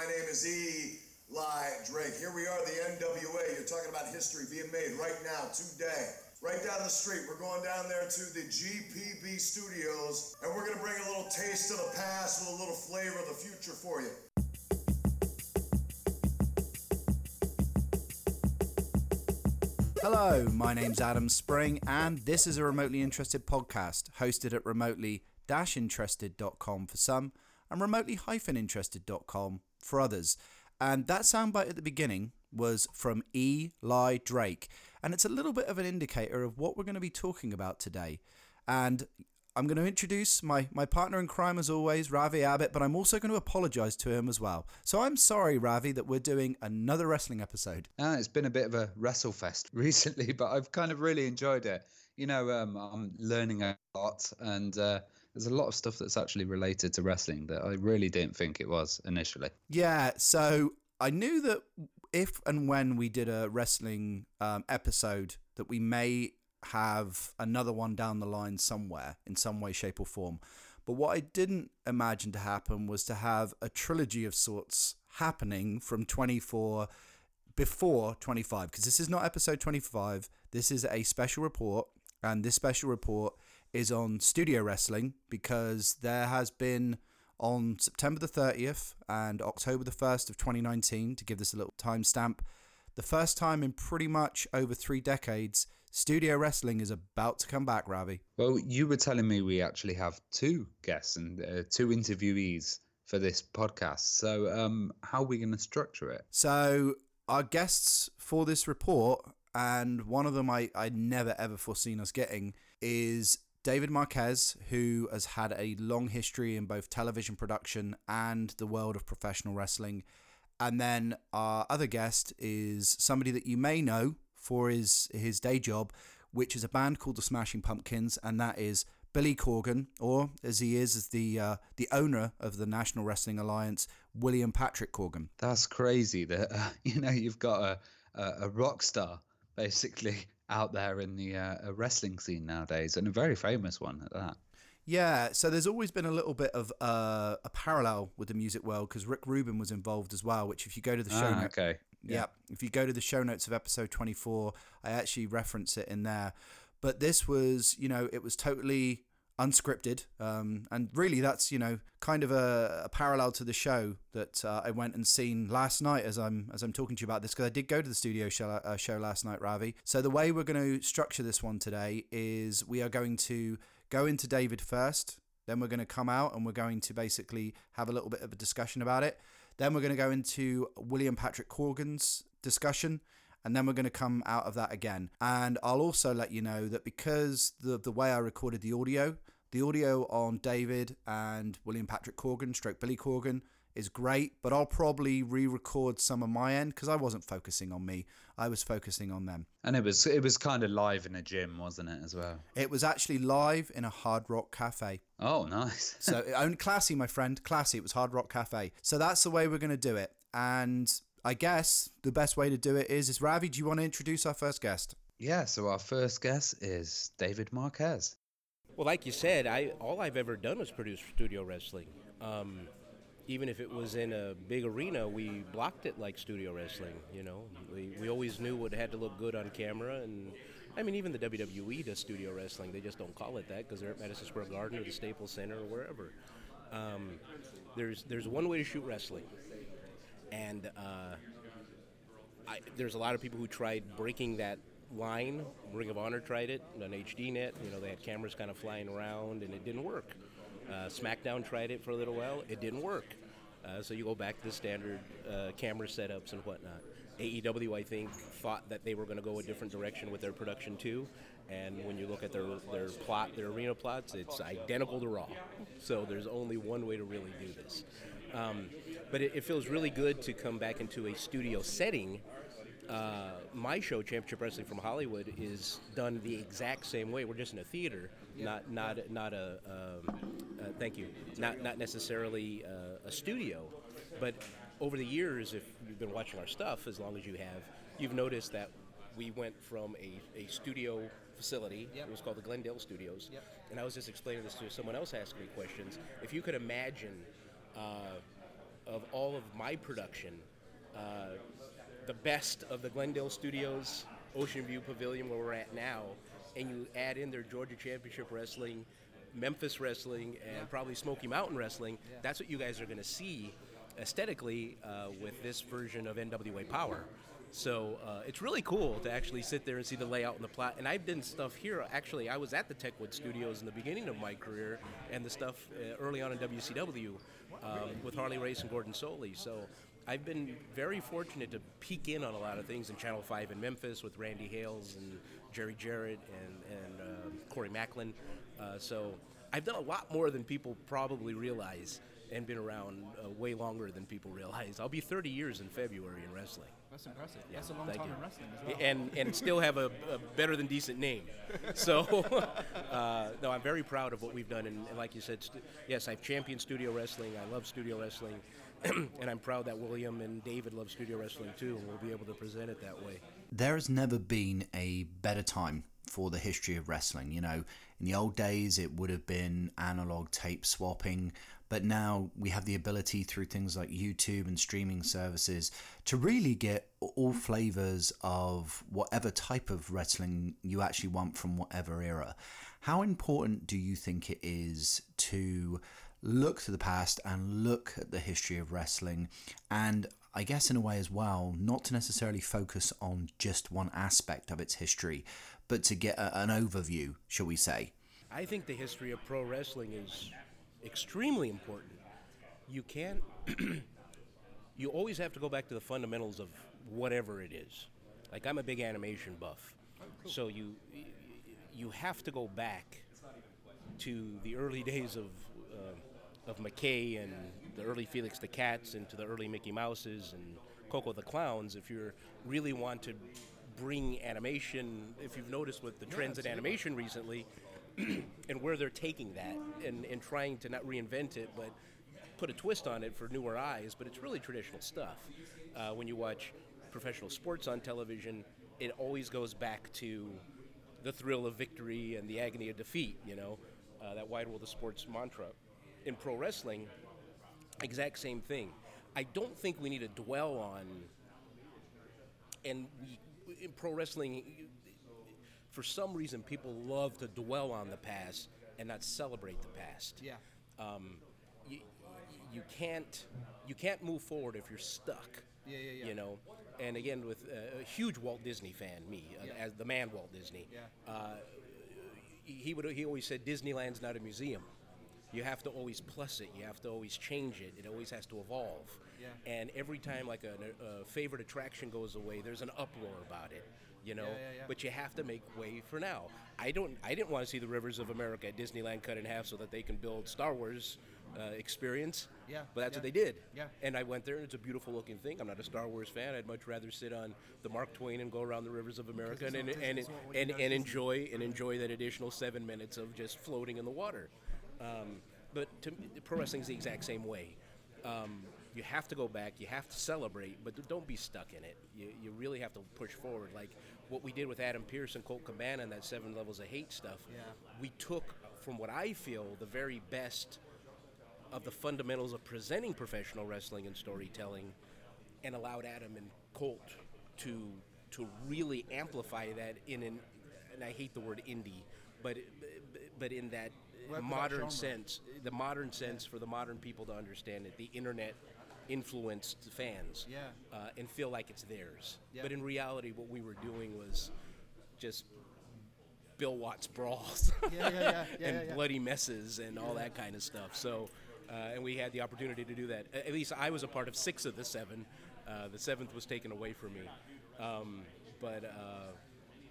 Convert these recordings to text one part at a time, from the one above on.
My name is Eli Drake. Here we are, the NWA. You're talking about history being made right now, today. Right down the street. We're going down there to the GPB studios, and we're going to bring a little taste of the past with a little flavor of the future for you. Hello, my name's Adam Spring, and this is a remotely interested podcast hosted at remotely interested.com for some and remotely interested.com for others. And that soundbite at the beginning was from Eli Drake, and it's a little bit of an indicator of what we're going to be talking about today. And I'm going to introduce my, my partner in crime, as always, Ravi Abbott, but I'm also going to apologize to him as well. So I'm sorry, Ravi, that we're doing another wrestling episode. Ah, it's been a bit of a wrestle fest recently, but I've kind of really enjoyed it. You know, um, I'm learning a lot, and uh, there's a lot of stuff that's actually related to wrestling that I really didn't think it was initially. Yeah, so I knew that if and when we did a wrestling um, episode, that we may have another one down the line somewhere in some way, shape, or form. But what I didn't imagine to happen was to have a trilogy of sorts happening from 24 before 25, because this is not episode 25. This is a special report, and this special report is on studio wrestling because there has been on September the 30th and October the 1st of 2019, to give this a little timestamp, the first time in pretty much over three decades, studio wrestling is about to come back, Ravi. Well, you were telling me we actually have two guests and uh, two interviewees for this podcast. So, um, how are we going to structure it? So, our guests for this report, and one of them I, I'd never ever foreseen us getting, is David Marquez, who has had a long history in both television production and the world of professional wrestling. And then our other guest is somebody that you may know for his his day job, which is a band called the Smashing Pumpkins, and that is Billy Corgan, or as he is as the uh, the owner of the National Wrestling Alliance, William Patrick Corgan. That's crazy. That uh, you know you've got a a, a rock star basically out there in the uh, wrestling scene nowadays, and a very famous one at that. Yeah, so there's always been a little bit of uh, a parallel with the music world because Rick Rubin was involved as well. Which, if you go to the show ah, okay, yeah. yeah, if you go to the show notes of episode 24, I actually reference it in there. But this was, you know, it was totally unscripted. Um, and really, that's you know kind of a, a parallel to the show that uh, I went and seen last night as I'm as I'm talking to you about this because I did go to the studio show, uh, show last night, Ravi. So the way we're going to structure this one today is we are going to go into David first. Then we're going to come out and we're going to basically have a little bit of a discussion about it. Then we're going to go into William Patrick Corgan's discussion and then we're going to come out of that again. And I'll also let you know that because the the way I recorded the audio, the audio on David and William Patrick Corgan, stroke Billy Corgan, is great, but I'll probably re-record some of my end because I wasn't focusing on me. I was focusing on them. And it was it was kind of live in a gym, wasn't it, as well? It was actually live in a Hard Rock Cafe. Oh, nice. so own classy, my friend, classy. It was Hard Rock Cafe. So that's the way we're going to do it. And I guess the best way to do it is, is Ravi, do you want to introduce our first guest? Yeah, so our first guest is David Marquez. Well, like you said, I all I've ever done was produce studio wrestling. Um, even if it was in a big arena, we blocked it like studio wrestling. You know, we, we always knew what had to look good on camera, and I mean, even the WWE does studio wrestling. They just don't call it that because they're at Madison Square Garden or the Staples Center or wherever. Um, there's there's one way to shoot wrestling, and uh, I, there's a lot of people who tried breaking that line. Ring of Honor tried it on HDNet. You know, they had cameras kind of flying around, and it didn't work. Uh, SmackDown tried it for a little while. It didn't work. Uh, so you go back to the standard uh, camera setups and whatnot. AEW, I think, thought that they were going to go a different direction with their production too. And when you look at their their plot, their arena plots, it's identical to Raw. So there's only one way to really do this. Um, but it, it feels really good to come back into a studio setting uh, my show, Championship Wrestling from Hollywood, is done the exact same way. We're just in a theater, not not not a. Um, uh, thank you. Not not necessarily uh, a studio, but over the years, if you've been watching our stuff as long as you have, you've noticed that we went from a, a studio facility. Yep. It was called the Glendale Studios. Yep. And I was just explaining this to someone else asking me questions. If you could imagine uh, of all of my production, uh, the best of the Glendale Studios, Ocean View Pavilion, where we're at now, and you add in their Georgia Championship Wrestling, Memphis Wrestling, and probably Smoky Mountain Wrestling, that's what you guys are going to see aesthetically uh, with this version of NWA Power. So uh, it's really cool to actually sit there and see the layout and the plot. And I've done stuff here. Actually, I was at the Techwood Studios in the beginning of my career, and the stuff uh, early on in WCW um, with Harley Race and Gordon Solie. So I've been very fortunate to peek in on a lot of things in Channel 5 in Memphis with Randy Hales and Jerry Jarrett and, and uh, Corey Maclin. Uh, so I've done a lot more than people probably realize and been around uh, way longer than people realize. I'll be 30 years in February in wrestling. That's impressive. Yeah, That's a long time you. in wrestling as well. And and still have a, a better than decent name. So, uh, no, I'm very proud of what we've done. And, and like you said, st- yes, I've championed studio wrestling. I love studio wrestling. and I'm proud that William and David love studio wrestling too, and we'll be able to present it that way. there has never been a better time for the history of wrestling. You know, in the old days, it would have been analog tape swapping, but now we have the ability through things like YouTube and streaming services to really get all flavors of whatever type of wrestling you actually want from whatever era. How important do you think it is to look to the past and look at the history of wrestling and I guess in a way as well, not to necessarily focus on just one aspect of its history, but to get a, an overview, shall we say. I think the history of pro wrestling is extremely important. You can't. you always have to go back to the fundamentals of whatever it is. Like I'm a big animation buff, so you you have to go back to the early days of uh, of McCay and the early Felix the Cats and to the early Mickey Mouses and Koko the Clowns if you really want to bring animation. If you've noticed with the trends in animation recently, and where they're taking that and, and trying to not reinvent it, but put a twist on it for newer eyes. But it's really traditional stuff. Uh, when you watch professional sports on television, it always goes back to the thrill of victory and the agony of defeat. You know, uh, that wide world of sports mantra. In pro wrestling, exact same thing. I don't think we need to dwell on, and we, in pro wrestling, for some reason, people love to dwell on the past and not celebrate the past. Yeah. Um, you, you can't you can't move forward if you're stuck. Yeah, yeah, yeah. You know, and again, with uh, a huge Walt Disney fan, me uh, Yeah. as the man Walt Disney. Yeah. Uh, he would he always said Disneyland's not a museum. You have to always plus it. You have to always change it. It always has to evolve. Yeah. And every time like a, a favorite attraction goes away, there's an uproar about it. You know. Yeah, yeah, yeah. But you have to make way for now. I don't. I didn't want to see the rivers of America at Disneyland cut in half so that they can build Star Wars uh, experience. Yeah, But that's what they did. Yeah. And I went there, and it's a beautiful looking thing. I'm not a Star Wars fan. I'd much rather sit on the Mark Twain and go around the rivers of America and and, and, Disney, it's what we and, and enjoy and enjoy that additional seven minutes of just floating in the water. Um, but to, pro wrestling's the exact same way. Um, you have to go back. You have to celebrate, but don't be stuck in it. You, you really have to push forward. Like what we did with Adam Pearce and Colt Cabana and that Seven Levels of Hate stuff. Yeah. We took, from what I feel, the very best of the fundamentals of presenting professional wrestling and storytelling and allowed Adam and Colt to to really amplify that in an and I hate the word indie but but in that Work with that modern sense the modern sense for the modern people to understand it the internet influenced fans Yeah. uh, and feel like it's theirs Yeah. but in reality what we were doing was just Bill Watts brawls Yeah, yeah, yeah, yeah, and bloody messes and all that kind of stuff. So, uh, and we had the opportunity to do that. At least I was a part of six of the seven. Uh, the seventh was taken away from me. Um, but, uh,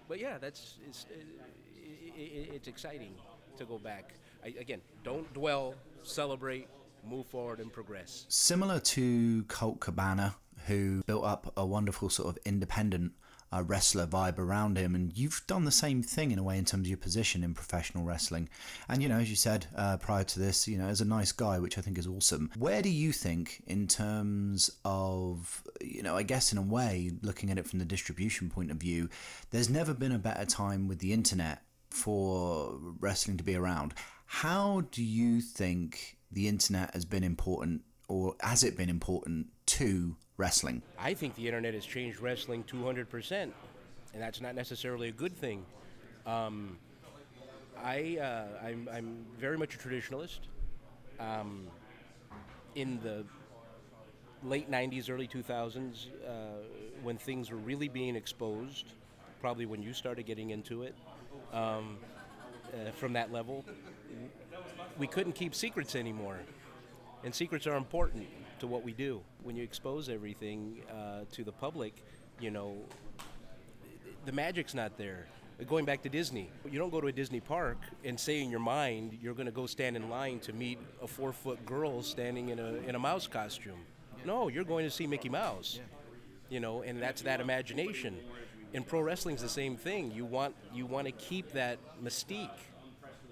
but yeah, that's it's, i i it's exciting to go back. I, again, don't dwell, celebrate, move forward, and progress. Similar to Colt Cabana, who built up a wonderful sort of independent uh, wrestler vibe around him, and you've done the same thing in a way in terms of your position in professional wrestling. And you know, as you said uh, prior to this, you know, as a nice guy, which I think is awesome. Where do you think, in terms of, you know, I guess in a way, looking at it from the distribution point of view, there's never been a better time with the internet for wrestling to be around. How do you think the internet has been important or has it been important to wrestling? I think the internet has changed wrestling 200%, and that's not necessarily a good thing. Um, I, uh, I'm, I'm very much a traditionalist. Um, in the late 90s, early 2000s, uh, when things were really being exposed, probably when you started getting into it um, uh, from that level, we couldn't keep secrets anymore. And secrets are important to what we do. When you expose everything uh, to the public, you know, the magic's not there. Going back to Disney, you don't go to a Disney park and say in your mind you're going to go stand in line to meet a four foot girl standing in a, in a mouse costume. No, you're going to see Mickey Mouse. You know, and that's that imagination. In pro wrestling's the same thing. You want you want to keep that mystique.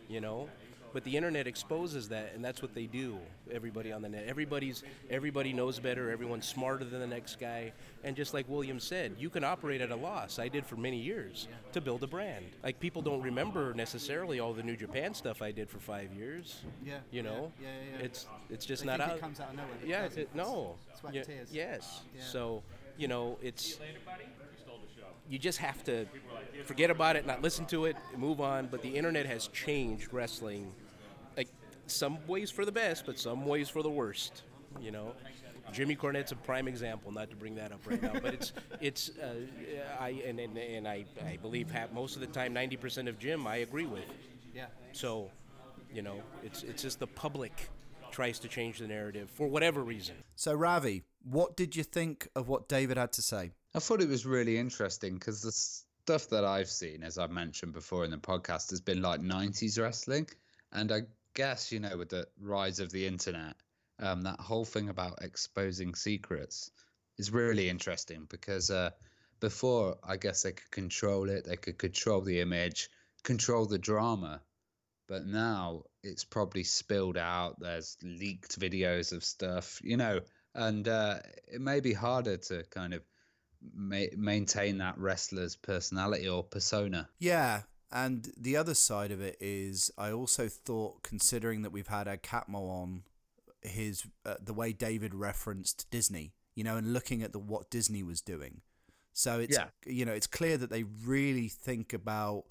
You know, but the internet exposes that and that's what they do everybody on the net. Everybody's everybody knows better everyone's smarter than the next guy. And just like william said you can operate at a loss. I did for many years to build a brand. Like people don't remember necessarily all the new japan stuff i did for five years yeah. you know? Yeah, yeah, yeah. it's it's just they not out, it comes out of nowhere. Yeah it, it, no. Sweat yeah, tears. yes. So you know it's you just have to forget about it, not listen to it, move on. But the internet has changed wrestling, like some ways for the best, but some ways for the worst. You know, Jimmy Cornette's a prime example. Not to bring that up right now, but it's it's uh, I and, and, and I I believe most of the time, ninety percent of Jim I agree with. Yeah. So, you know, it's it's just the public tries to change the narrative for whatever reason. So Ravi, what did you think of what David had to say? I thought it was really interesting because the stuff that I've seen, as I've mentioned before in the podcast, has been like 90s wrestling. And I guess, you know, with the rise of the internet, um, that whole thing about exposing secrets is really interesting because uh, before, I guess they could control it, they could control the image, control the drama. But now it's probably spilled out. There's leaked videos of stuff, you know, and uh, it may be harder to kind of ma- maintain that wrestler's personality or persona. Yeah, and the other side of it is, I also thought, considering that we've had a Catmull on, his uh, the way David referenced Disney, you know, and looking at the what Disney was doing. So it's yeah. you know it's clear that they really think about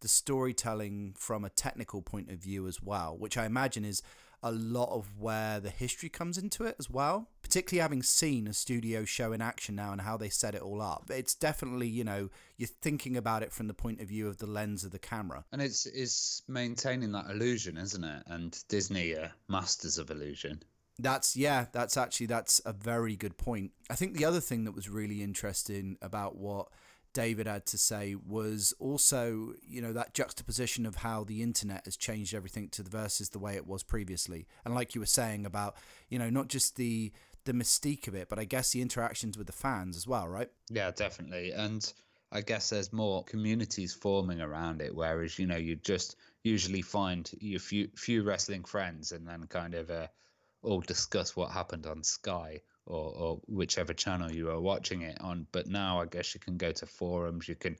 the storytelling from a technical point of view as well, which I imagine is a lot of where the history comes into it as well. Particularly having seen a studio show in action now and how they set it all up. It's definitely, you know, you're thinking about it from the point of view of the lens of the camera. And it's it's maintaining that illusion, isn't it? And Disney are masters of illusion. That's yeah, that's actually that's a very good point. I think the other thing that was really interesting about what David had to say was also, you know, that juxtaposition of how the internet has changed everything to the versus the way it was previously. And like you were saying about, you know, not just the the mystique of it, but I guess the interactions with the fans as well, right? Yeah, definitely. And I guess there's more communities forming around it, whereas you know you just usually find your few few wrestling friends and then kind of uh, all discuss what happened on Sky or, or whichever channel you are watching it on. But now I guess you can go to forums, you can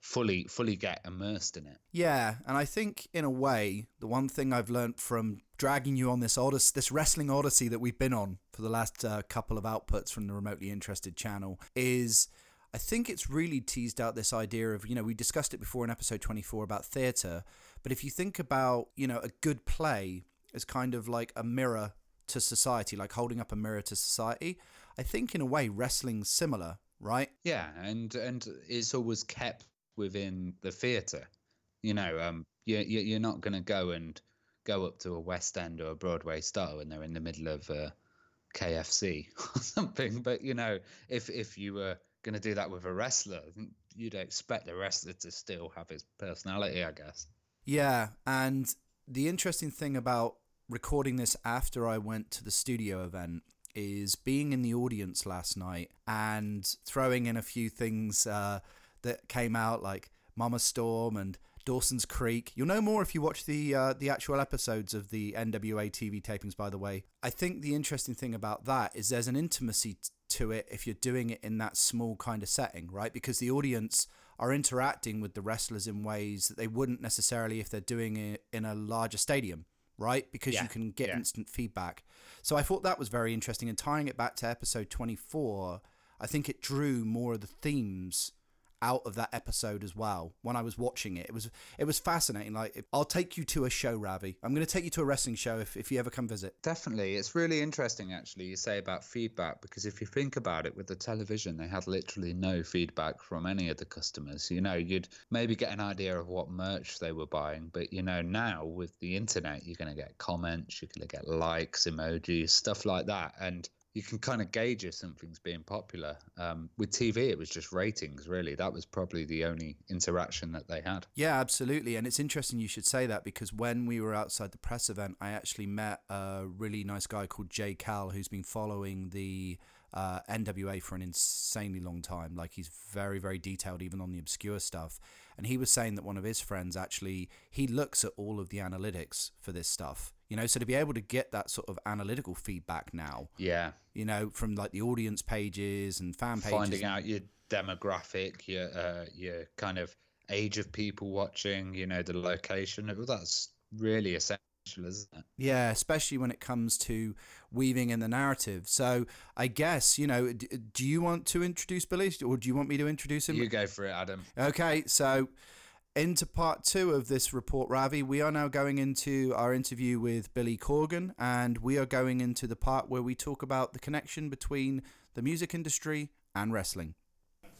fully fully get immersed in it. Yeah, and I think in a way, the one thing I've learned from dragging you on this odyssey, this wrestling odyssey that we've been on for the last uh, couple of outputs from the remotely interested channel is. I think it's really teased out this idea of, you know, we discussed it before in episode 24 about theatre, but if you think about, you know, a good play as kind of like a mirror to society, like holding up a mirror to society. I think in a way wrestling's similar, right? Yeah, and and it's always kept within the theatre. You know, um, you you're not going to go and go up to a West End or a Broadway star when they're in the middle of uh, KFC or something. But you know, if if you were going to do that with a wrestler, you'd expect the wrestler to still have his personality, I guess. Yeah, and the interesting thing about recording this after I went to the studio event is being in the audience last night and throwing in a few things uh, that came out like Mama Storm and Dawson's Creek. You'll know more if you watch the uh, the actual episodes of the NWA TV tapings. By the way, I think the interesting thing about that is there's an intimacy t- to it if you're doing it in that small kind of setting, right? Because the audience are interacting with the wrestlers in ways that they wouldn't necessarily if they're doing it in a larger stadium right? Because Yeah, you can get yeah. instant feedback. So I thought that was very interesting. And tying it back to episode 24, I think it drew more of the themes out of that episode as well when I was watching it. It was it was fascinating. Like I'll take you to a show, Ravi. I'm going to take you to a wrestling show if, if you ever come visit. Definitely. It's really interesting, actually, you say about feedback, because if you think about it, with the television, they had literally no feedback from any of the customers. You know, you'd maybe get an idea of what merch they were buying, but, you know, now with the internet, you're going to get comments, you're going to get likes, emojis, stuff like that. And you can kind of gauge if something's being popular. Um, with TV, it was just ratings, really. That was probably the only interaction that they had. Yeah, absolutely. And it's interesting you should say that because when we were outside the press event, I actually met a really nice guy called Jay Cal who's been following the uh, NWA for an insanely long time. Like he's very, very detailed, even on the obscure stuff. And he was saying that one of his friends actually he looks at all of the analytics for this stuff. You know, so to be able to get that sort of analytical feedback now, Yeah. you know, from like the audience pages and fan pages, finding out your demographic, your uh, your kind of age of people watching, you know, the location. Well, that's really essential, isn't it? Yeah, especially when it comes to weaving in the narrative. So I guess you know, do you want to introduce Billy, or do you want me to introduce him? You go for it, Adam. Okay, so into part two of this report, Ravi, we are now going into our interview with Billy Corgan, and we are going into the part where we talk about the connection between the music industry and wrestling.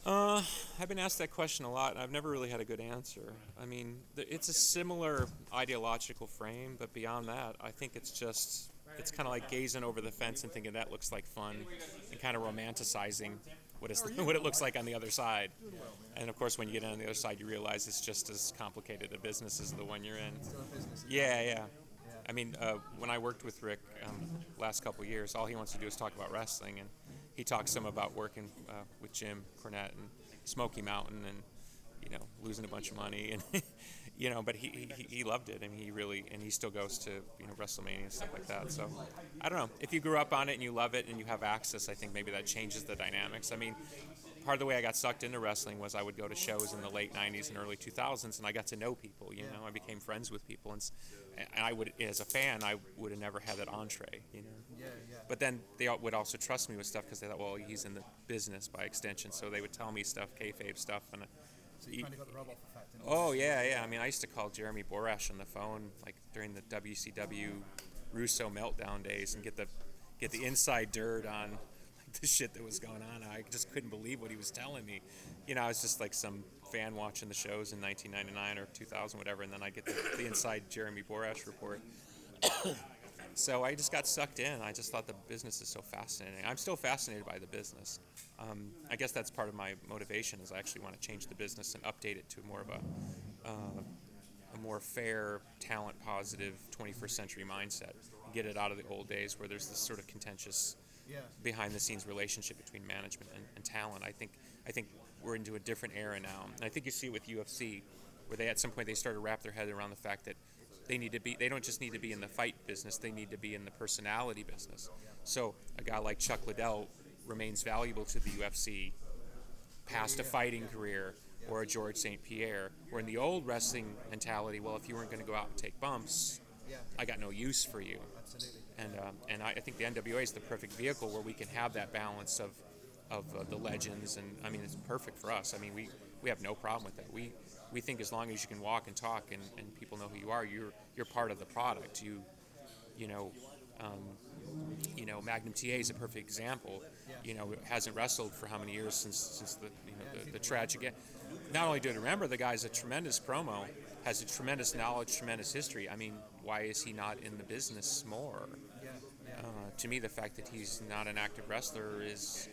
Uh, I've been asked that question a lot, and I've never really had a good answer. I mean, it's a similar ideological frame, but beyond that, I think it's just it's kind of like gazing over the fence and thinking that looks like fun, and kind of romanticizing what is what it looks like on the other side. And of course, when you get on the other side, you realize it's just as complicated a business as the one you're in. Yeah, yeah. I mean, uh, when I worked with Rick um, last couple of years, all he wants to do is talk about wrestling, and he talks some about working uh, with Jim Cornette and Smoky Mountain, and you know, losing a bunch of money, and you know, but he, he, he loved it, and he really, and he still goes to you know WrestleMania and stuff like that. So, I don't know if you grew up on it and you love it and you have access, I think maybe that changes the dynamics. I mean, part of the way I got sucked into wrestling was I would go to shows in the late '90s and early 2000s, and I got to know people. You know, I became friends with people, and, and I would, as a fan, I would have never had that entree. You know. But then they would also trust me with stuff because they thought, well, he's in the business by extension, so they would tell me stuff, kayfabe stuff, and. Uh, you- Oh yeah, yeah. I mean, I used to call Jeremy Borash on the phone like during the WCW Russo meltdown days and get the get the inside dirt on like the shit that was going on. I just couldn't believe what he was telling me. You know, I was just like some fan watching the shows in 1999 or 2000, whatever, and then I get the, the inside Jeremy Borash report. So I just got sucked in. I just thought the business is so fascinating. I'm still fascinated by the business. Um, I guess that's part of my motivation is I actually want to change the business and update it to more of a, uh, a more fair, talent positive 21st century mindset. Get it out of the old days where there's this sort of contentious behind the scenes relationship between management and, and talent. I think I think we're into a different era now. And I think you see with UFC where they at some point they started to wrap their head around the fact that they need to be they don't just need to be in the fight business, they need to be in the personality business. So a guy like Chuck Liddell remains valuable to the UFC past a fighting career or a George St. Pierre. Where in the old wrestling mentality, well, if you weren't going to go out and take bumps, I got no use for you. And um, and I, I think the NWA is the perfect vehicle where we can have that balance of of uh, the legends, and I mean it's perfect for us. I mean we, we have no problem with that. We we think as long as you can walk and talk and, and people know who you are, you're you're part of the product. You you know. Um, you know, Magnum TA is a perfect example. You know, hasn't wrestled for how many years since since the you know the, the tragic. Not only do I remember the guy's a tremendous promo, has a tremendous knowledge, tremendous history. I mean, why is he not in the business more? Uh, to me, the fact that he's not an active wrestler is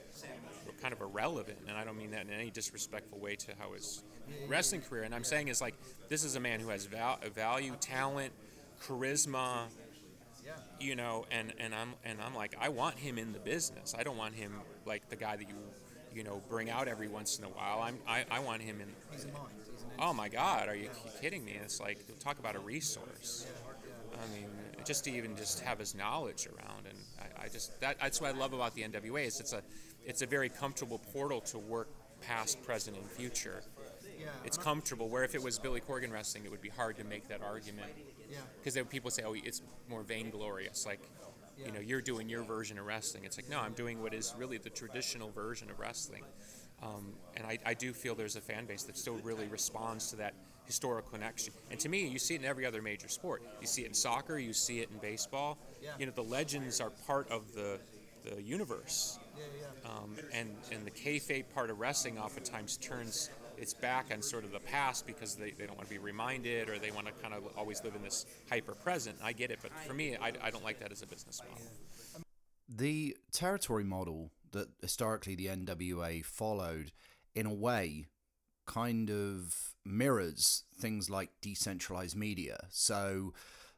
kind of irrelevant, and I don't mean that in any disrespectful way to how his wrestling career. And I'm saying is like this is a man who has val- value, talent, charisma, you know, and, and I'm and I'm like I want him in the business. I don't want him like the guy that you you know bring out every once in a while. I'm I, I want him in. Oh my God, are you kidding me? It's like talk about a resource. I mean, just to even just have his knowledge around, and I, I just that, that's what I love about the NWA is it's a it's a very comfortable portal to work past, present, and future. It's comfortable. Where if it was Billy Corgan wrestling, it would be hard to make that argument Because then people say, oh, it's more vainglorious. Like, you know, you're doing your version of wrestling. It's like, no, I'm doing what is really the traditional version of wrestling. Um, and I, I do feel there's a fan base that still really responds to that historical connection. And to me, you see it in every other major sport. You see it in soccer, you see it in baseball. You know, the legends are part of the, the universe. Um, and, and the kayfabe part of wrestling oftentimes turns its back on sort of the past because they, they don't want to be reminded or they want to kind of always live in this hyper present. I get it, but for me, I, I don't like that as a business model. The territory model that historically the NWA followed, in a way, kind of mirrors things like decentralized media. So,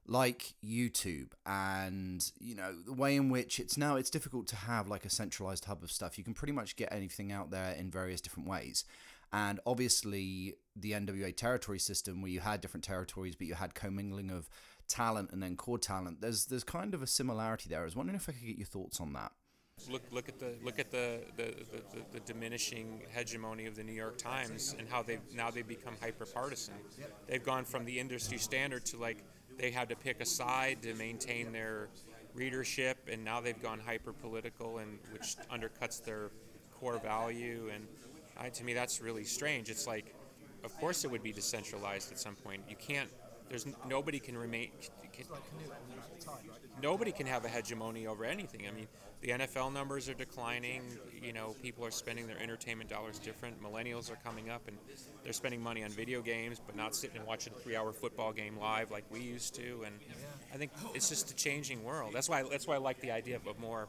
like YouTube and you know the way in which it's now it's difficult to have like a centralized hub of stuff. You can pretty much get anything out there in various different ways. And obviously the NWA territory system where you had different territories but you had commingling of talent and then core talent there's there's kind of a similarity there. I was wondering if I could get your thoughts on that. Look, look at the look at the the, the, the, the diminishing hegemony of the New York Times and how they've now they've become hyper partisan. They've gone from the industry standard to like they had to pick a side to maintain their readership, and now they've gone hyper political, and which undercuts their core value. And I, to me, that's really strange. It's like, of course, it would be decentralized at some point. You can't. There's nobody can remain. Can, nobody can have a hegemony over anything. I mean, the NFL numbers are declining. You know, people are spending their entertainment dollars different. Millennials are coming up and they're spending money on video games, but not sitting and watching a three-hour football game live like we used to. And I think it's just a changing world. That's why that's why I like the idea of a more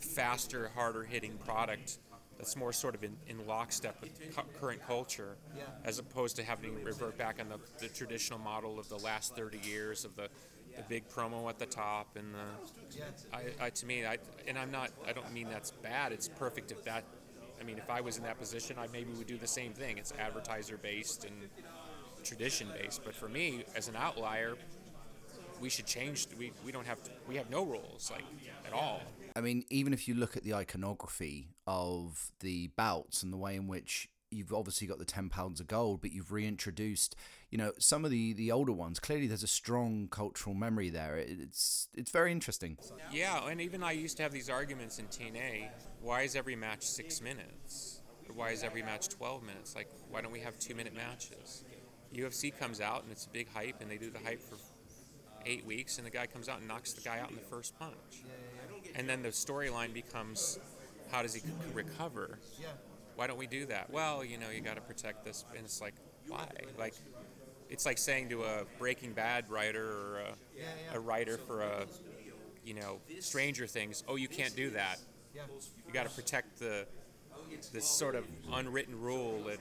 faster, harder-hitting product that's more sort of in, in lockstep with cu- current culture, as opposed to having to revert back on the, the traditional model of the last 30 years of the the big promo at the top and the I, I to me I and I'm not I don't mean that's bad it's perfect if that I mean if I was in that position I maybe would do the same thing. It's advertiser based and tradition based but for me as an outlier we should change we, we don't have to, we have no rules like at all I mean, even if you look at the iconography of the bouts and the way in which you've obviously got the 10 pounds of gold, but you've reintroduced, you know, some of the, the older ones. Clearly, there's a strong cultural memory there. It's it's very interesting. Yeah, and even I used to have these arguments in TNA. Why is every match six minutes? Or why is every match 12 minutes? Like, why don't we have two minute matches? UFC comes out and it's a big hype, and they do the hype for eight weeks, and the guy comes out and knocks the guy out in the first punch. And then the storyline becomes how does he recover? Why don't we do that? Well, you know, you got to protect this. And it's like, why? Like, it's like saying to a Breaking Bad writer or a, a writer for a, you know, Stranger Things, oh, you can't do that. You got to protect the this sort of unwritten rule that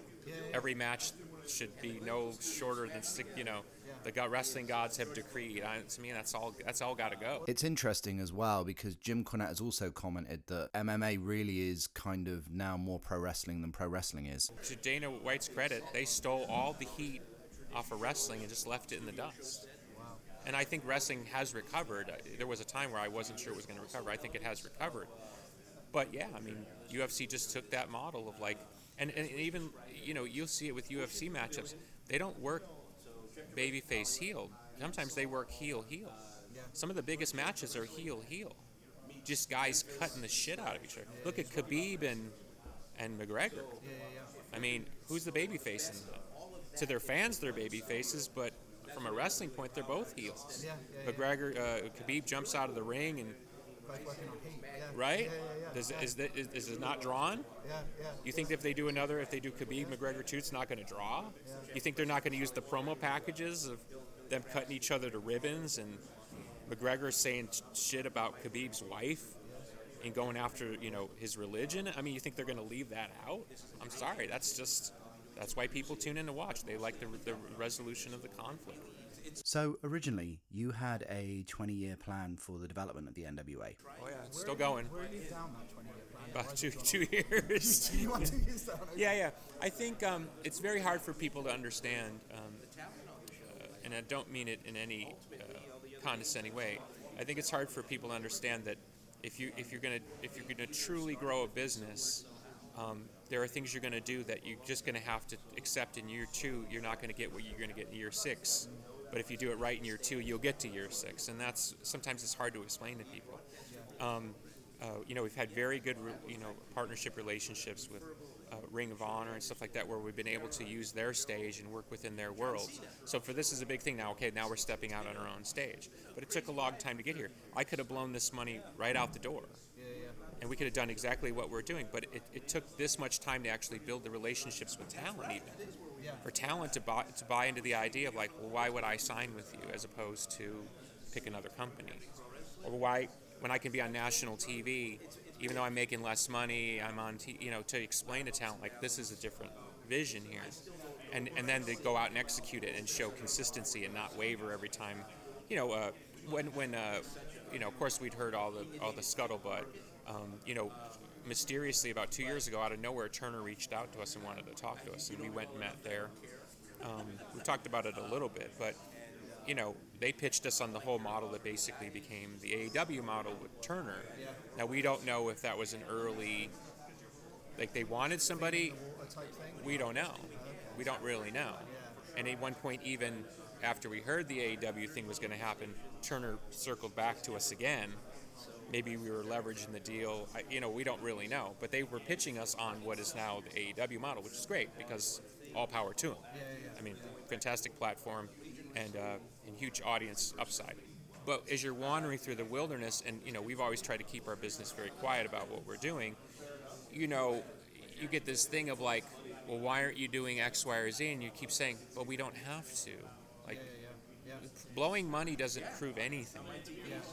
every match should be no shorter than six. You know, the go- wrestling gods have decreed. I, to me, that's all. That's all got to go. It's interesting as well because Jim Cornette has also commented that MMA really is kind of now more pro wrestling than pro wrestling is. to Dana White's credit, they stole all the heat off of wrestling and just left it in the dust. And I think wrestling has recovered. There was a time where I wasn't sure it was going to recover. I think it has recovered. But yeah, I mean, UFC just took that model of like, and, and even, you know, you'll see it with UFC matchups. They don't work babyface heel. Sometimes they work heel heel. Some of the biggest matches are heel heel. Just guys cutting the shit out of each other. Look at Khabib and and McGregor. I mean, who's the babyface in that? To their fans, they're baby faces, but from a wrestling point, they're both heels. McGregor, uh, Khabib jumps out of the ring and right? Does, is, is, is it not drawn? You think if they do another, if they do Khabib McGregor too, it's not going to draw? You think they're not going to use the promo packages of them cutting each other to ribbons and McGregor saying shit about Khabib's wife and going after you know his religion? I mean, you think they're going to leave that out? I'm sorry, that's just that's why people tune in to watch. They like the, the resolution of the conflict. So originally, you had a 20 year plan for the development of the NWA. Oh yeah, it's still going. Where are you down that 20 year plan? About two two years. You want two years down? Yeah, yeah. I think um, it's very hard for people to understand, um, uh, and I don't mean it in any uh, condescending way. I think it's hard for people to understand that if you if you're gonna if you're gonna truly grow a business, um, there are things you're gonna do that you're just gonna have to accept in year two. You're not gonna get what you're gonna get in year six. But if you do it right in year two, you'll get to year six, and that's sometimes it's hard to explain to people. Um, uh, you know, we've had very good, re- you know, partnership relationships with uh, Ring of Honor and stuff like that, where we've been able to use their stage and work within their world. So for this is a big thing now. Okay, now we're stepping out on our own stage, but it took a long time to get here. I could have blown this money right out the door, and we could have done exactly what we're doing. But it, it took this much time to actually build the relationships with talent, even for talent to buy to buy into the idea of like, well, why would I sign with you as opposed to pick another company, or why when I can be on national TV, even though I'm making less money, I'm on, t- you know, to explain to talent like this is a different vision here, and and then to go out and execute it and show consistency and not waver every time, you know, uh, when when uh, you know, of course we'd heard all the all the scuttlebutt, um, you know. Mysteriously, about two years ago, out of nowhere, Turner reached out to us and wanted to talk to us, and we went and met there. Um, we talked about it a little bit, but you know, they pitched us on the whole model that basically became the AEW model with Turner. Now we don't know if that was an early, like they wanted somebody. We don't know. We don't really know. And at one point, even after we heard the AEW thing was going to happen, Turner circled back to us again. Maybe we were leveraging the deal. I, you know, we don't really know. But they were pitching us on what is now the AEW model, which is great because all power to them. I mean, fantastic platform and, uh, and huge audience upside. But as you're wandering through the wilderness, and you know, we've always tried to keep our business very quiet about what we're doing. You know, you get this thing of like, well, why aren't you doing X, Y, or Z? And you keep saying, but we don't have to. Like, blowing money doesn't prove anything.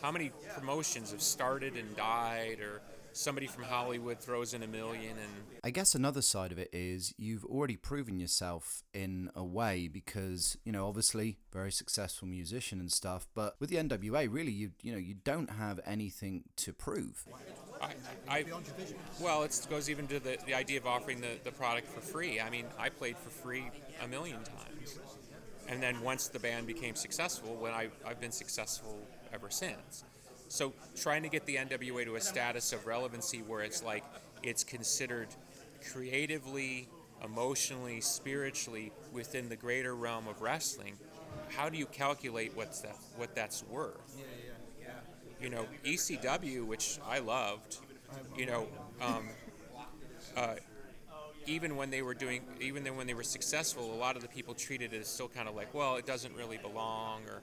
How many promotions have started and died, or somebody from Hollywood throws in a million and I guess another side of it is you've already proven yourself in a way because you know obviously very successful musician and stuff, but with the NWA really you you know you don't have anything to prove. I, I well, it goes even to the, the idea of offering the, the product for free. I mean, I played for free a million times. And then once the band became successful, when I, I've been successful ever since. So trying to get the NWA to a status of relevancy where it's like it's considered creatively, emotionally, spiritually within the greater realm of wrestling, how do you calculate what's that what that's worth? Yeah, yeah, yeah. You know, ECW, which I loved, you know, um, uh, even when they were doing, even then when they were successful, a lot of the people treated it as still kind of like, well, it doesn't really belong, or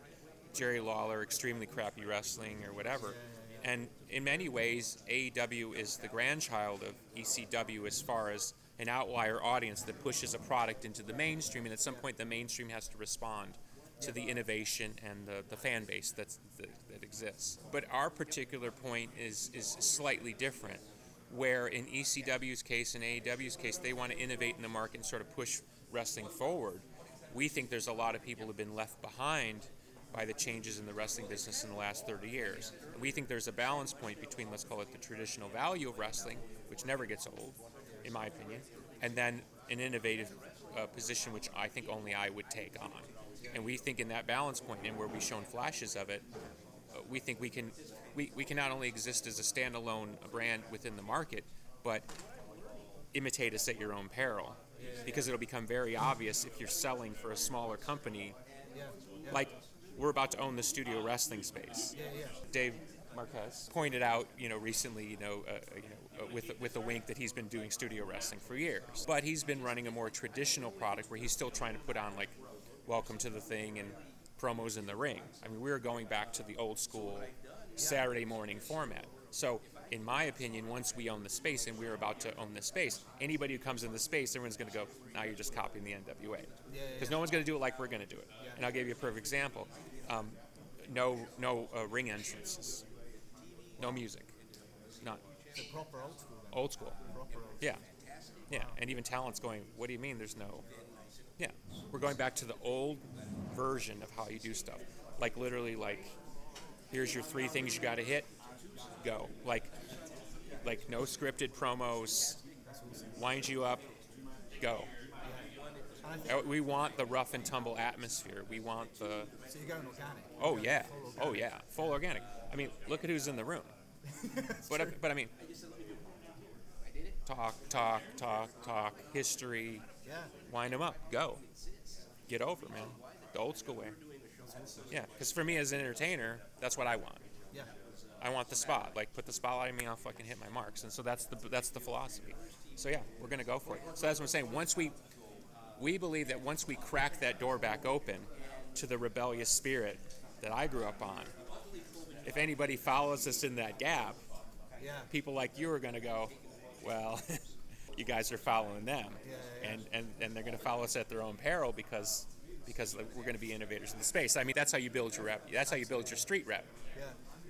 Jerry Lawler, extremely crappy wrestling, or whatever. And in many ways, AEW is the grandchild of ECW as far as an outlier audience that pushes a product into the mainstream, and at some point, the mainstream has to respond to the innovation and the, the fan base that's, that, that exists. But our particular point is, is slightly different, where in ECW's case and AEW's case, they want to innovate in the market and sort of push wrestling forward. We think there's a lot of people who've been left behind by the changes in the wrestling business in the last 30 years. And we think there's a balance point between, let's call it the traditional value of wrestling, which never gets old, in my opinion, and then an innovative uh, position which I think only I would take on. And we think in that balance point, and where we've shown flashes of it, we think we can we, we can not only exist as a standalone brand within the market, but imitate us at your own peril. Because it'll become very obvious if you're selling for a smaller company. Like we're about to own the studio wrestling space. Dave Marquez pointed out, you know, recently, you know, uh, you know, uh, with with a wink that he's been doing studio wrestling for years, but he's been running a more traditional product where he's still trying to put on like, welcome to the thing and promos in the ring. I mean, we're going back to the old school Saturday morning format. So, in my opinion, once we own the space and we're about to own the space, anybody who comes in the space, everyone's going to go, now you're just copying the NWA. Because no one's going to do it like we're going to do it. And I'll give you a perfect example. Um, no no uh, ring entrances. No music. None. Proper old school. Old school. Proper old Yeah. Yeah. And even talent's going, what do you mean there's no. Yeah. We're going back to the old version of how you do stuff. Like literally, like, here's your three things you got to hit. Go. Like, like no scripted promos. Wind you up. Go. Uh, We want the rough and tumble atmosphere. We want the. So you're going organic. Oh yeah. Oh yeah. Full organic. I mean, look at who's in the room. but I, but I mean, talk, talk, talk, talk. History. Yeah. Wind them up. Go. Get over, man. The old school way. Yeah, because for me as an entertainer, that's what I want. Yeah. I want the spot. Like put the spotlight on me, I'll fucking hit my marks. And so that's the that's the philosophy. So yeah, we're gonna go for it. So that's what I'm saying. Once we we believe that once we crack that door back open to the rebellious spirit that I grew up on, if anybody follows us in that gap, Yeah. people like you are gonna go, well, you guys are following them, Yeah, yeah, and and and they're gonna follow us at their own peril because because we're going to be innovators in the space. I mean, that's how you build your rep. That's how you build your street rep. Yeah.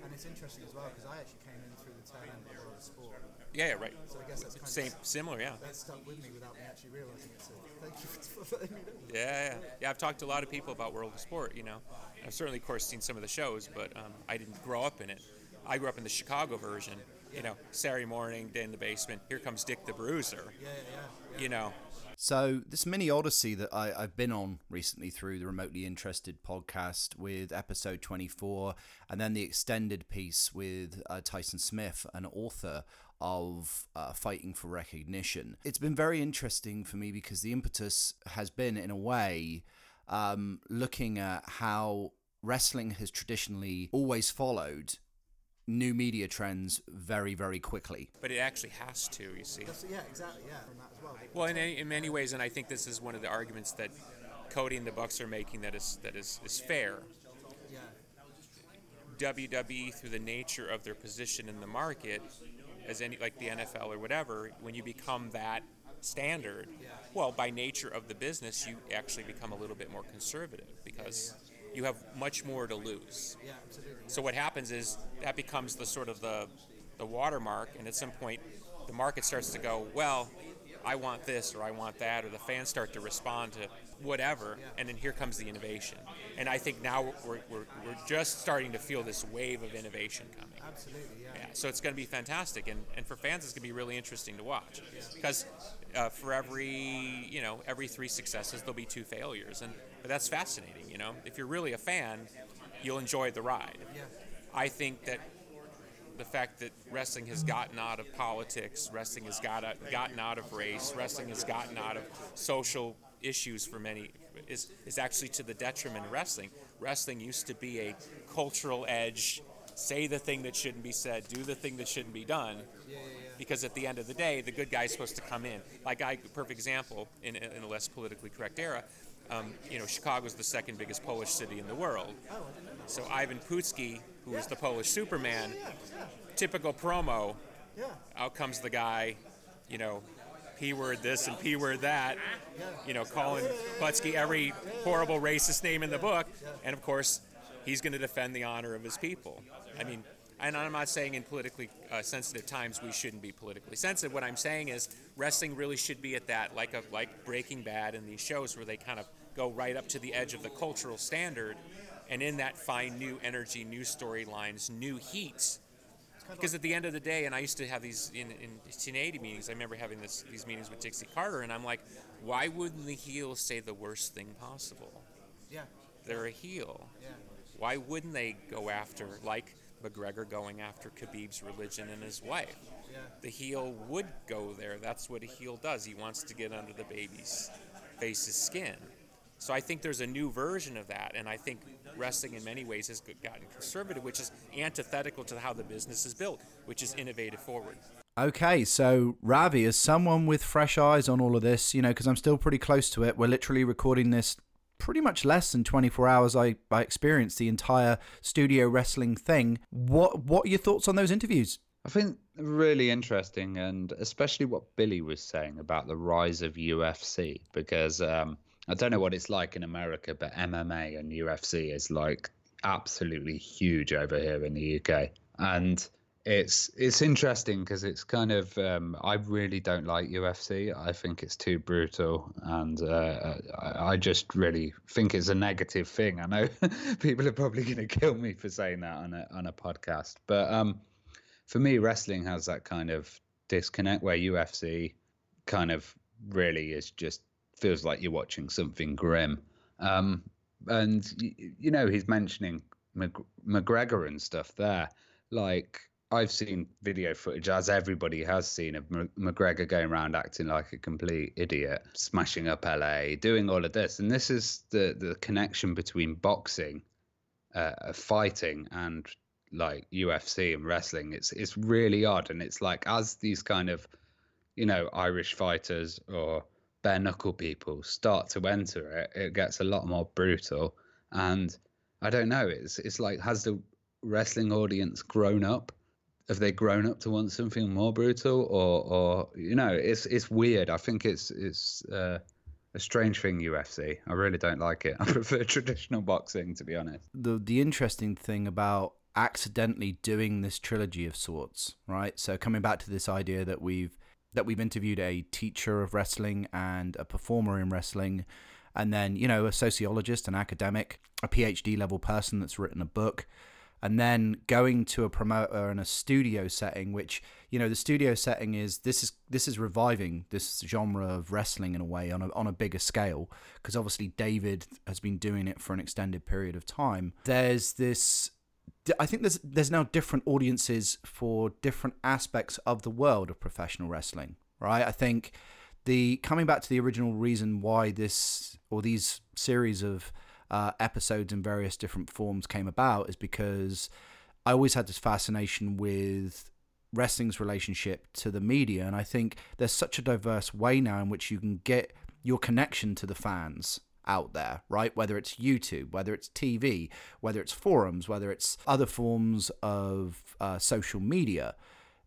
And it's interesting as well because I actually came in through the tail end of of sport. Yeah, yeah, right. So I guess that's kind Same, of similar, yeah. that stuck with me without me actually realizing it. So thank you for letting me know. Yeah, yeah, yeah. I've talked to a lot of people about World of Sport. You know, I've certainly, of course, seen some of the shows, but um, I didn't grow up in it. I grew up in the Chicago version. You know, Saturday morning, day in the basement. Here comes Dick the Bruiser. Yeah, yeah. yeah. You know, So this mini odyssey that I, I've been on recently through the remotely interested podcast with episode 24 and then the extended piece with uh, Tyson Smith, an author of uh, Fighting for Recognition. It's been very interesting for me because the impetus has been in a way um, looking at how wrestling has traditionally always followed new media trends very, very quickly. but it actually has to. You see. That's, yeah, exactly. Yeah, from that as well. Well, in, any, in many ways, and I think this is one of the arguments that Cody and the Bucks are making that is that is, is fair. Yeah. WWE, through the nature of their position in the market, as any like the NFL or whatever, when you become that standard, well, by nature of the business, you actually become a little bit more conservative because you have much more to lose. So what happens is that becomes the sort of the the watermark, and at some point, the market starts to go, well, I want this or I want that, or the fans start to respond to whatever, and then here comes the innovation. And I think now we're, we're, we're just starting to feel this wave of innovation coming. Absolutely, yeah. Yeah, so it's going to be fantastic, and, and for fans, it's going to be really interesting to watch because uh, for every you know every three successes, there'll be two failures, and but that's fascinating. You know, if you're really a fan, you'll enjoy the ride. Yeah. I think that the fact that wrestling has gotten out of politics, wrestling has got gotten out of race, wrestling has gotten out of social issues for many is is actually to the detriment of wrestling. Wrestling used to be a cultural edge, say the thing that shouldn't be said, do the thing that shouldn't be done. Because at the end of the day, the good guy's supposed to come in. Like I, perfect example in, in a less politically correct era. Um, you know, Chicago's the second biggest Polish city in the world. So Ivan Putski, who was the Polish Superman, typical promo. Yeah. Out comes the guy, you know, p word this and p word that, you know, calling Putski every horrible racist name in the book, and of course, he's going to defend the honor of his people. I mean, and I'm not saying in politically uh, sensitive times we shouldn't be politically sensitive. What I'm saying is wrestling really should be at that, like a like Breaking Bad and these shows where they kind of go right up to the edge of the cultural standard, and in that find new energy, new storylines, new heats. Because at the end of the day, and I used to have these in, in 1080 meetings. I remember having this, these meetings with Dixie Carter, and I'm like, why wouldn't the heel say the worst thing possible? Yeah. They're a heel. Yeah. Why wouldn't they go after, like McGregor going after Khabib's religion and his wife? Yeah. The heel would go there. That's what a heel does. He wants to get under the baby's face's skin. So I think there's a new version of that, and I think wrestling in many ways has gotten conservative, which is antithetical to how the business is built, which is innovative forward. Okay, so Ravi, as someone with fresh eyes on all of this, you know, because I'm still pretty close to it, we're literally recording this pretty much less than 24 hours. I, I experienced the entire studio wrestling thing. What What are your thoughts on those interviews? I think really interesting, and especially what Billy was saying about the rise of UFC, because um, I don't know what it's like in America, but MMA and UFC is like absolutely huge over here in the UK, and it's it's interesting because it's kind of um, I really don't like UFC. I think it's too brutal, and uh, I, I just really think it's a negative thing. I know people are probably going to kill me for saying that on a on a podcast, but um, for me, wrestling has that kind of disconnect where UFC kind of really is just feels like you're watching something grim. Um, and you know, he's mentioning Mc- McGregor and stuff there. Like I've seen video footage, as everybody has seen, of M- McGregor going around acting like a complete idiot, smashing up LA, doing all of this. And this is the the connection between boxing uh, fighting and like UFC and wrestling. It's it's really odd, and it's like as these kind of you know Irish fighters or bare knuckle people start to enter it, it gets a lot more brutal. And I don't know. It's it's like has the wrestling audience grown up? Have they grown up to want something more brutal, or or you know, it's it's weird. I think it's it's. Uh, a strange thing UFC. I really don't like it. I prefer traditional boxing to be honest. The the interesting thing about accidentally doing this trilogy of sorts, right? So coming back to this idea that we've that we've interviewed a teacher of wrestling and a performer in wrestling and then, you know, a sociologist, an academic, a PhD level person that's written a book and then going to a promoter in a studio setting which you know the studio setting is this is this is reviving this genre of wrestling in a way on a, on a bigger scale because obviously David has been doing it for an extended period of time. There's this I think there's there's now different audiences for different aspects of the world of professional wrestling right I think the coming back to the original reason why this or these series of uh, episodes in various different forms came about is because I always had this fascination with wrestling's relationship to the media. And I think there's such a diverse way now in which you can get your connection to the fans out there, right? Whether it's YouTube, whether it's TV, whether it's forums, whether it's other forms of uh, social media,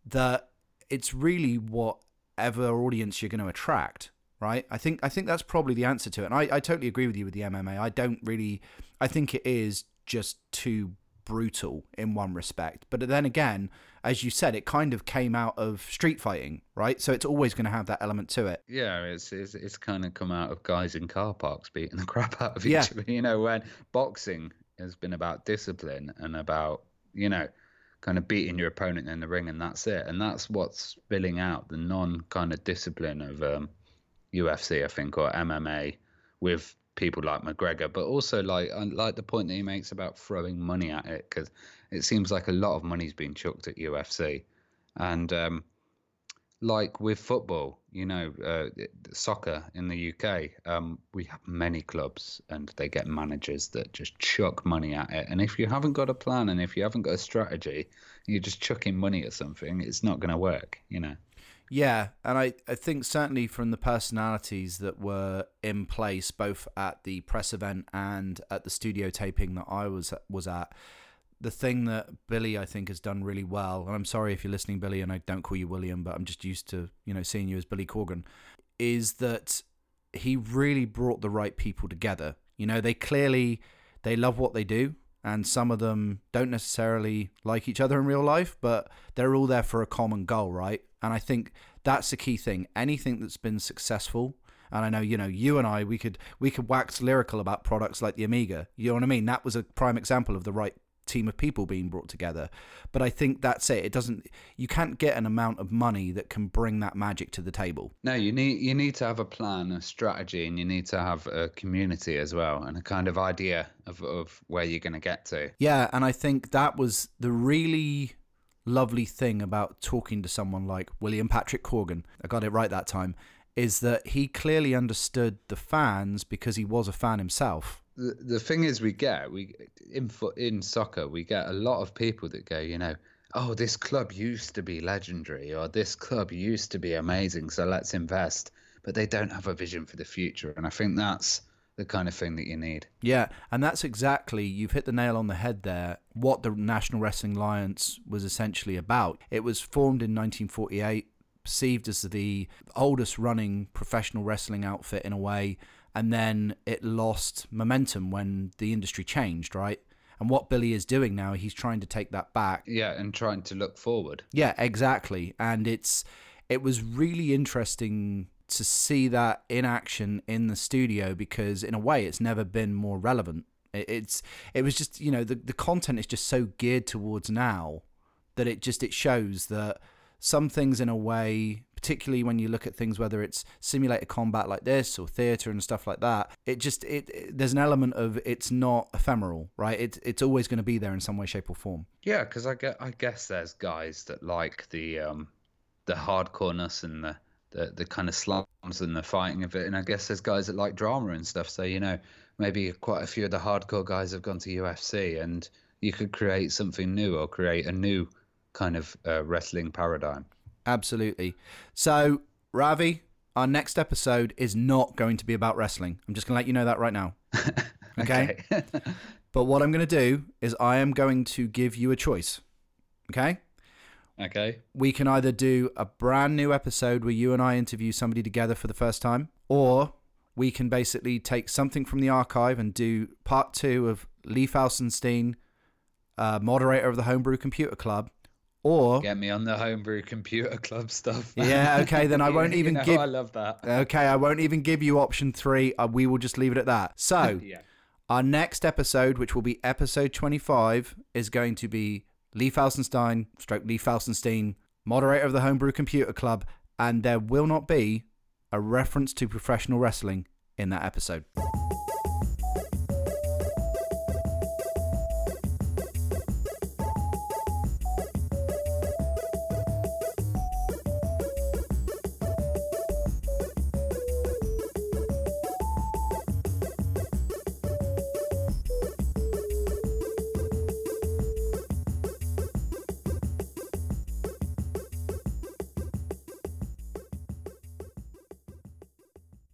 that it's really whatever audience you're going to attract right? I think I think that's probably the answer to it. And I, I totally agree with you with the MMA. I don't really I think it is just too brutal in one respect. But then again, as you said, it kind of came out of street fighting, right? So it's always going to have that element to it. Yeah, it's it's, it's kind of come out of guys in car parks beating the crap out of each yeah. other. You know, when boxing has been about discipline and about you know kind of beating your opponent in the ring and that's it and that's what's spilling out the non kind of discipline of um, UFC, I think, or MMA with people like McGregor, but also like like the point that he makes about throwing money at it because it seems like a lot of money's been chucked at UFC, and um, like with football, you know, uh, soccer in the UK, um, we have many clubs and they get managers that just chuck money at it. And if you haven't got a plan and if you haven't got a strategy, you're just chucking money at something, it's not going to work, you know. Yeah, and I, I think certainly from the personalities that were in place both at the press event and at the studio taping that I was was at, the thing that Billy I think has done really well, and I'm sorry if you're listening, Billy, and I don't call you William, but I'm just used to you know seeing you as Billy Corgan, is that he really brought the right people together. You know, they clearly they love what they do and some of them don't necessarily like each other in real life, but they're all there for a common goal, right? And I think that's the key thing. Anything that's been successful, and I know you know you and I we could we could wax lyrical about products like the Amiga. You know what I mean? That was a prime example of the right team of people being brought together. But I think that's it. It doesn't you can't get an amount of money that can bring that magic to the table. No, you need you need to have a plan, a strategy, and you need to have a community as well and a kind of idea of, of where you're gonna get to. Yeah, and I think that was the really lovely thing about talking to someone like William Patrick Corgan. I got it right that time. Is that he clearly understood the fans because he was a fan himself the, the thing is we get we in in soccer we get a lot of people that go you know oh this club used to be legendary or this club used to be amazing so let's invest. But they don't have a vision for the future and i think that's the kind of thing that you need. Yeah and that's exactly you've hit the nail on the head there what the national wrestling alliance was essentially about. It was formed in 1948 perceived as the oldest running professional wrestling outfit in a way and then it lost momentum when the industry changed, right? And what Billy is doing now, he's trying to take that back. Yeah, and trying to look forward. Yeah, exactly. And it's it was really interesting to see that in action in the studio because in a way it's never been more relevant. It's it was just, you know, the the content is just so geared towards now that it just it shows that some things in a way particularly when you look at things whether it's simulated combat like this or theater and stuff like that it just it, it there's an element of it's not ephemeral right it, it's always going to be there in some way shape or form yeah because i get i guess there's guys that like the um the hardcoreness and the the the kind of slums and the fighting of it. And I guess there's guys that like drama and stuff. So you know, maybe quite a few of the hardcore guys have gone to UFC, and you could create something new or create a new kind of uh, wrestling paradigm. Absolutely. So, Ravi, our next episode is not going to be about wrestling. I'm just going to let you know that right now. Okay. but what I'm going to do is I am going to give you a choice. Okay. okay. We can either do a brand new episode where you and I interview somebody together for the first time, or we can basically take something from the archive and do part two of Lee Felsenstein, uh, moderator of the Homebrew Computer Club, or Get me on the homebrew computer club stuff. Yeah, okay, then I won't You even know, give- I love that. Okay, I won't even give you option three. Uh, we will just leave it at that. So, Yeah. our next episode, which will be episode 25, is going to be Lee Felsenstein, stroke Lee Felsenstein, moderator of the Homebrew Computer Club, and there will not be a reference to professional wrestling in that episode.